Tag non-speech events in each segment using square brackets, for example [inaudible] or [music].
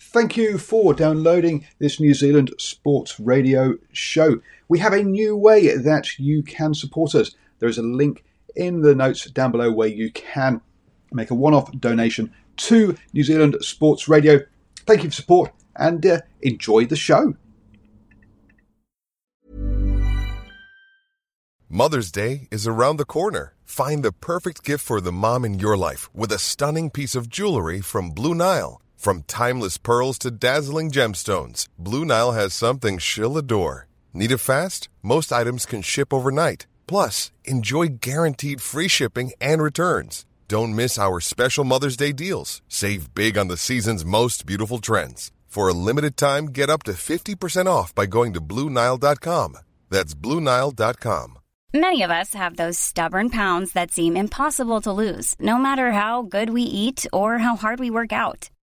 Thank you for downloading this New Zealand Sports Radio show. We have a new way that you can support us. There is a link in the notes down below where you can make a one off donation to New Zealand Sports Radio. Thank you for support and uh, enjoy the show. Mother's Day is around the corner. Find the perfect gift for the mom in your life with a stunning piece of jewelry from Blue Nile. From timeless pearls to dazzling gemstones, Blue Nile has something she'll adore. Need it fast? Most items can ship overnight. Plus, enjoy guaranteed free shipping and returns. Don't miss our special Mother's Day deals. Save big on the season's most beautiful trends. For a limited time, get up to 50% off by going to Bluenile.com. That's Bluenile.com. Many of us have those stubborn pounds that seem impossible to lose, no matter how good we eat or how hard we work out.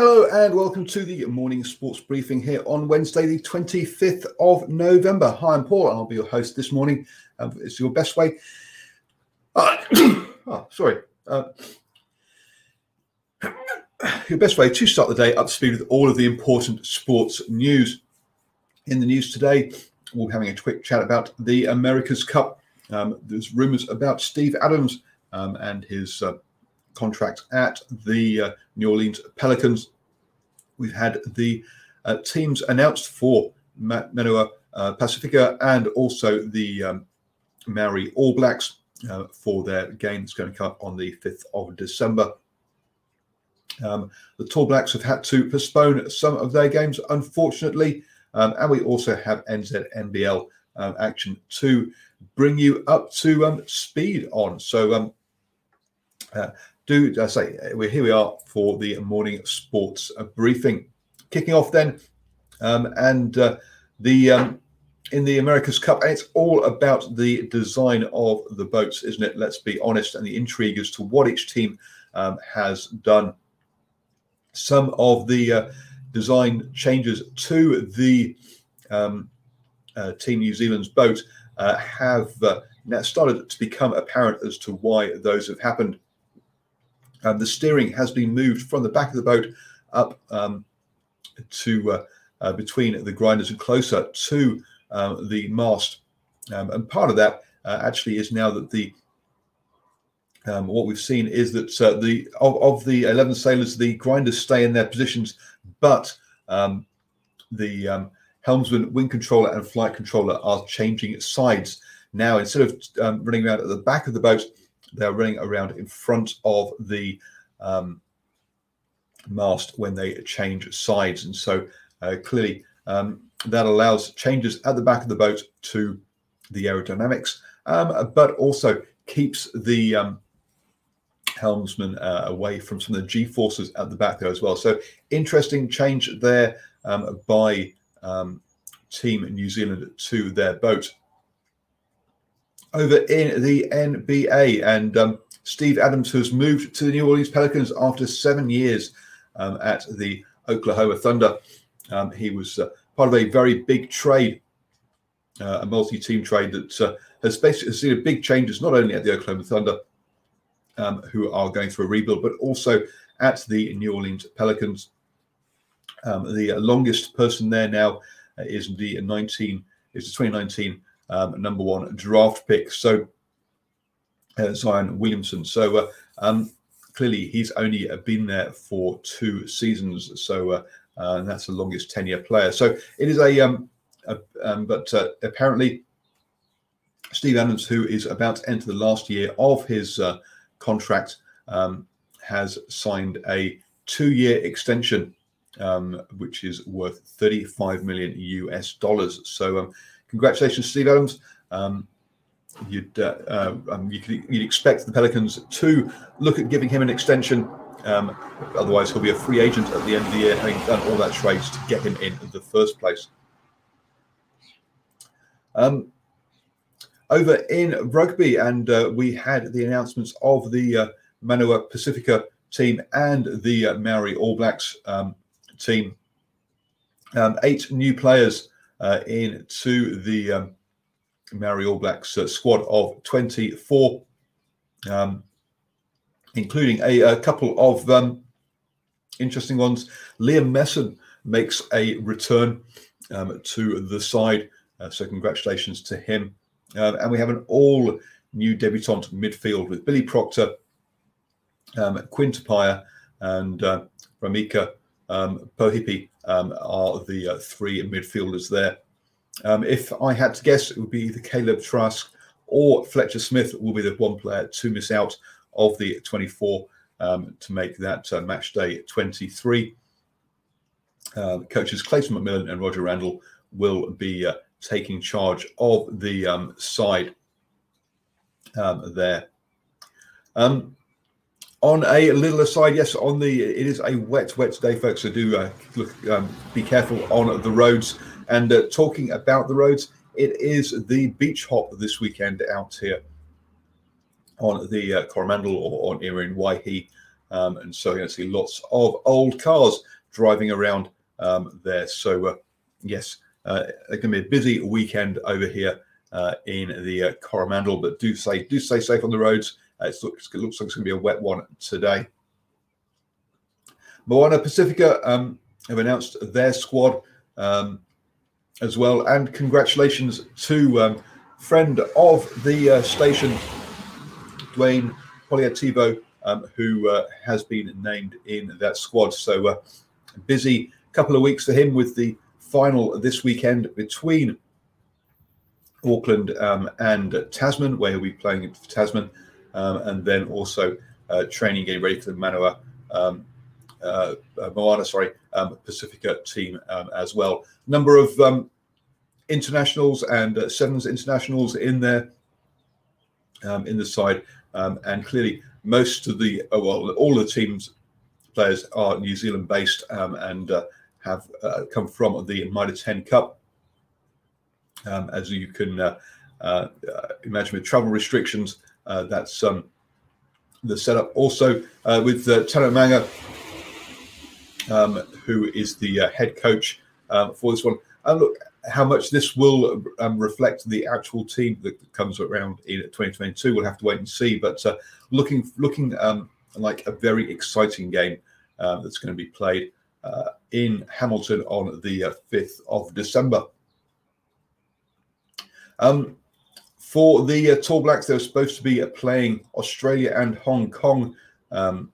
Hello and welcome to the morning sports briefing here on Wednesday, the 25th of November. Hi, I'm Paul and I'll be your host this morning. Um, it's your best way. Uh, [coughs] oh, sorry. Uh, [coughs] your best way to start the day up to speed with all of the important sports news. In the news today, we'll be having a quick chat about the America's Cup. Um, there's rumours about Steve Adams um, and his uh, contract at the uh, New Orleans Pelicans. We've had the uh, teams announced for Manoa uh, Pacifica and also the um, Maori All Blacks uh, for their game that's going to come on the 5th of December. Um, the Tall Blacks have had to postpone some of their games, unfortunately. Um, and we also have NZNBL um, action to bring you up to um, speed on. So, um, uh, do I say we're here we are for the morning sports uh, briefing, kicking off then, um, and uh, the um, in the America's Cup, and it's all about the design of the boats, isn't it? Let's be honest, and the intrigue as to what each team has done. Some of the uh, design changes to the um, uh, Team New Zealand's boat uh, have uh, now started to become apparent as to why those have happened. Um, the steering has been moved from the back of the boat up um, to uh, uh, between the grinders and closer to um, the mast. Um, and part of that uh, actually is now that the um, what we've seen is that uh, the of, of, the 11 sailors, the grinders stay in their positions, but the helmsman, wing controller, and flight controller are changing sides. Now, instead of running around at the back of the boat, they're running around in front of the um, mast when they change sides. And so uh, clearly um, that allows changes at the back of the boat to the aerodynamics, but also keeps the helmsman uh, away from some of the G forces at the back there as well. So interesting change there um, by um, Team New Zealand to their boat. Over in the NBA, and um, Steve Adams has moved to the New Orleans Pelicans after seven years um, at the Oklahoma Thunder. Um, he was uh, part of a very big trade, uh, a multi-team trade that uh, has basically seen big changes not only at the Oklahoma Thunder um, who are going through a rebuild, but also at the New Orleans Pelicans. Um, the longest person there now is the 19 is the 2019 um, number one draft pick. So uh, Zion Williamson. So uh, um, clearly he's only been there for two seasons. So uh, uh that's the longest tenure player. So it is a, um, a um, but uh, apparently Steve Adams, who is about to enter the last year of his contract um, has signed a two-year extension, um, which is worth 35 million US dollars. So, um, congratulations, Steve Adams. Um, you'd uh, uh, um, you could you'd expect the Pelicans to look at giving him an extension. Um, otherwise, he'll be a free agent at the end of the year, having done all that trades to get him in, in the first place. Um, over in rugby, and uh, we had the announcements of the uh, Manoa Pacifica team and the uh, Maori All Blacks um, team. Um, eight new players uh, into the um, Maori All Blacks uh, squad of 24, um, including a, a, couple of um, interesting ones. Liam Messam makes a return um, to the side, uh, so congratulations to him. Uh, and we have an all new debutant midfield with Billy Proctor, um, Quinn and uh, Rameka um, Poihipi um, are the uh, three midfielders there. Um, if I had to guess, it would be either Caleb Trask or Fletcher Smith will be the one player to miss out of the 24 um, to make that uh, match day 23. Uh, coaches Clayton McMillan and Roger Randle will be uh, taking charge of the um, side um, there. Um, on a little aside, yes, on the it is a wet, wet day, folks. So do uh, look, um, be careful on the roads. And uh, talking about the roads, it is the beach hop this weekend out here on the uh, Coromandel or on here in Waihi. Um, and so you're going to see lots of old cars driving around um, there. So, uh, yes, uh, it's going to be a busy weekend over here uh, in the uh, Coromandel, but do say do stay safe on the roads. Uh, it looks, like it's going to be a wet one today. Moana Pacifica um, have announced their squad um, as well, and congratulations to um, friend of the uh, station, Dwayne Polataivao, um, who uh, has been named in that squad. So uh, busy couple of weeks for him with the final this weekend between Auckland um, and Tasman, where he'll be playing for Tasman, um, and then also uh, training, getting ready for the Manoa, um, uh, uh, Moana, sorry, um, Pacifica team um, as well. Number of um, internationals and uh, sevens internationals in there in the side, and clearly most of the uh, well, all the teams players are New Zealand based and uh, have come from the Mitre 10 Cup. Um, as you can imagine, with travel restrictions, that's um, the setup. Also, uh, with uh, Tana Umaga, um, who is the uh, head coach um, for this one. And look, how much this will um, reflect the actual team that comes around in 2022, we'll have to wait and see. But looking looking um, like a very exciting game that's going to be played uh, in Hamilton on the uh, 5th of December. Um, for the uh, Tall Blacks, they were supposed to be uh, playing Australia and Hong Kong um,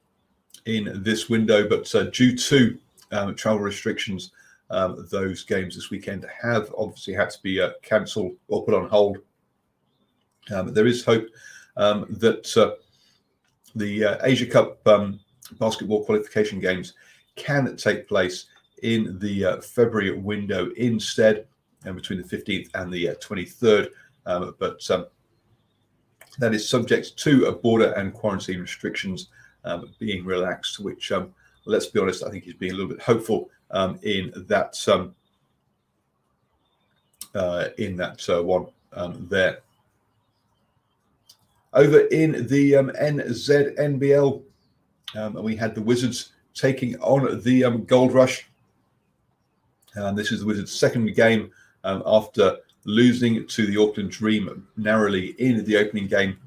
in this window, but uh, due to um, travel restrictions, um, those games this weekend have obviously had to be uh, cancelled or put on hold. Um, there is hope um, that the Asia Cup um, basketball qualification games can take place in the uh, February window instead, and between the 15th and the uh, 23rd. Um, but um, that is subject to a border and quarantine restrictions um, being relaxed, which, let's be honest, I think he's being a little bit hopeful in that uh, in that uh, one there. Over in the NZNBL, we had the Wizards taking on the Gold Rush. This is the Wizards' second game after losing to the Auckland Dream narrowly in the opening game.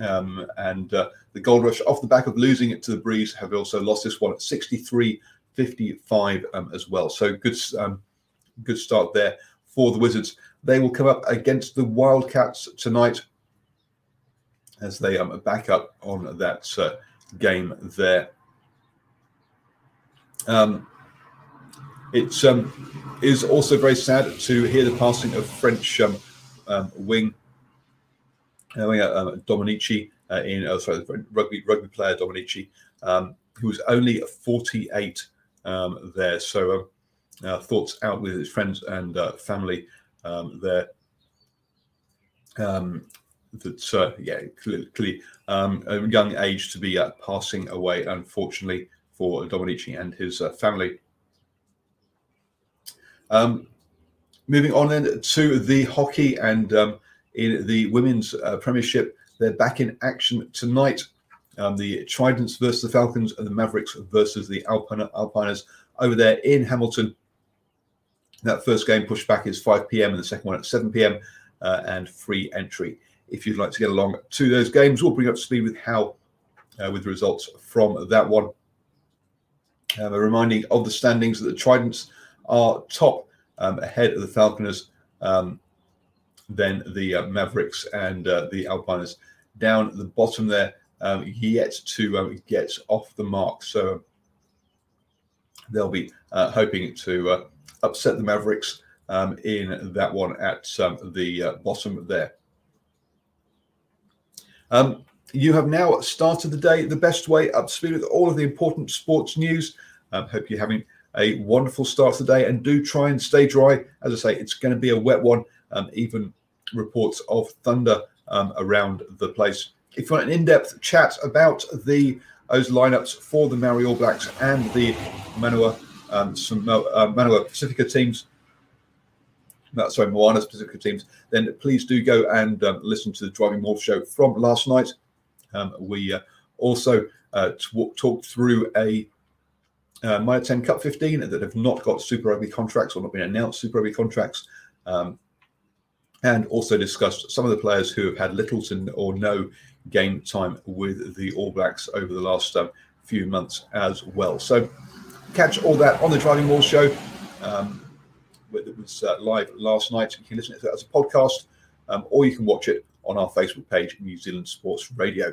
Um, and uh, the Gold Rush, off the back of losing it to the Breeze, have also lost this one at 63 55 um, as well. So good, um, good start there for the Wizards. They will come up against the Wildcats tonight as they um, back up on that uh, game there. Um, it um, is also very sad to hear the passing of French um, um, wing uh, uh, Dominici uh, in oh, sorry, rugby rugby player Dominici, um, who was only 48 um, there. So um, uh, thoughts out with his friends and uh, family um, there. Um, that uh, yeah, clearly, clearly um, a young age to be uh, passing away, unfortunately for Dominici and his uh, family. Um, moving on then to the hockey and um, in the women's uh, premiership, they're back in action tonight. Um, the Tridents versus the Falcons and the Mavericks versus the Alpina, Alpiners over there in Hamilton. That first game pushed back is 5 p.m. and the second one at 7 p.m. Uh, and free entry. If you'd like to get along to those games, we'll bring up speed with how, uh, with the results from that one. Um, a reminding of the standings that the Tridents are top um, ahead of the Falconers, um, then the uh, Mavericks and uh, the Alpiners down at the bottom there, um, yet to um, get off the mark. So they'll be uh, hoping to uh, upset the Mavericks um, in that one at um, the uh, bottom there. You have now started the day the best way, up to speed with all of the important sports news. Um, hope you're having a wonderful start to the day and do try and stay dry. As I say, it's going to be a wet one, um, even reports of thunder um, around the place. If you want an in depth chat about the those lineups for the Maori All Blacks and the Manua, um, uh, Manua Pacifica teams, sorry, Moana Pacifica teams, then please do go and um, listen to the Driving Morph show from last night. Um, we uh, also uh, talked through a uh, Mitre 10 Cup 15 that have not got Super Rugby contracts or not been announced Super Rugby contracts, um, and also discussed some of the players who have had little to or no game time with the All Blacks over the last um, few months as well. So catch all that on the Driving Morph show. Um, it was uh, live last night. You can listen to it as a podcast, um, or you can watch it on our Facebook page, New Zealand Sports Radio.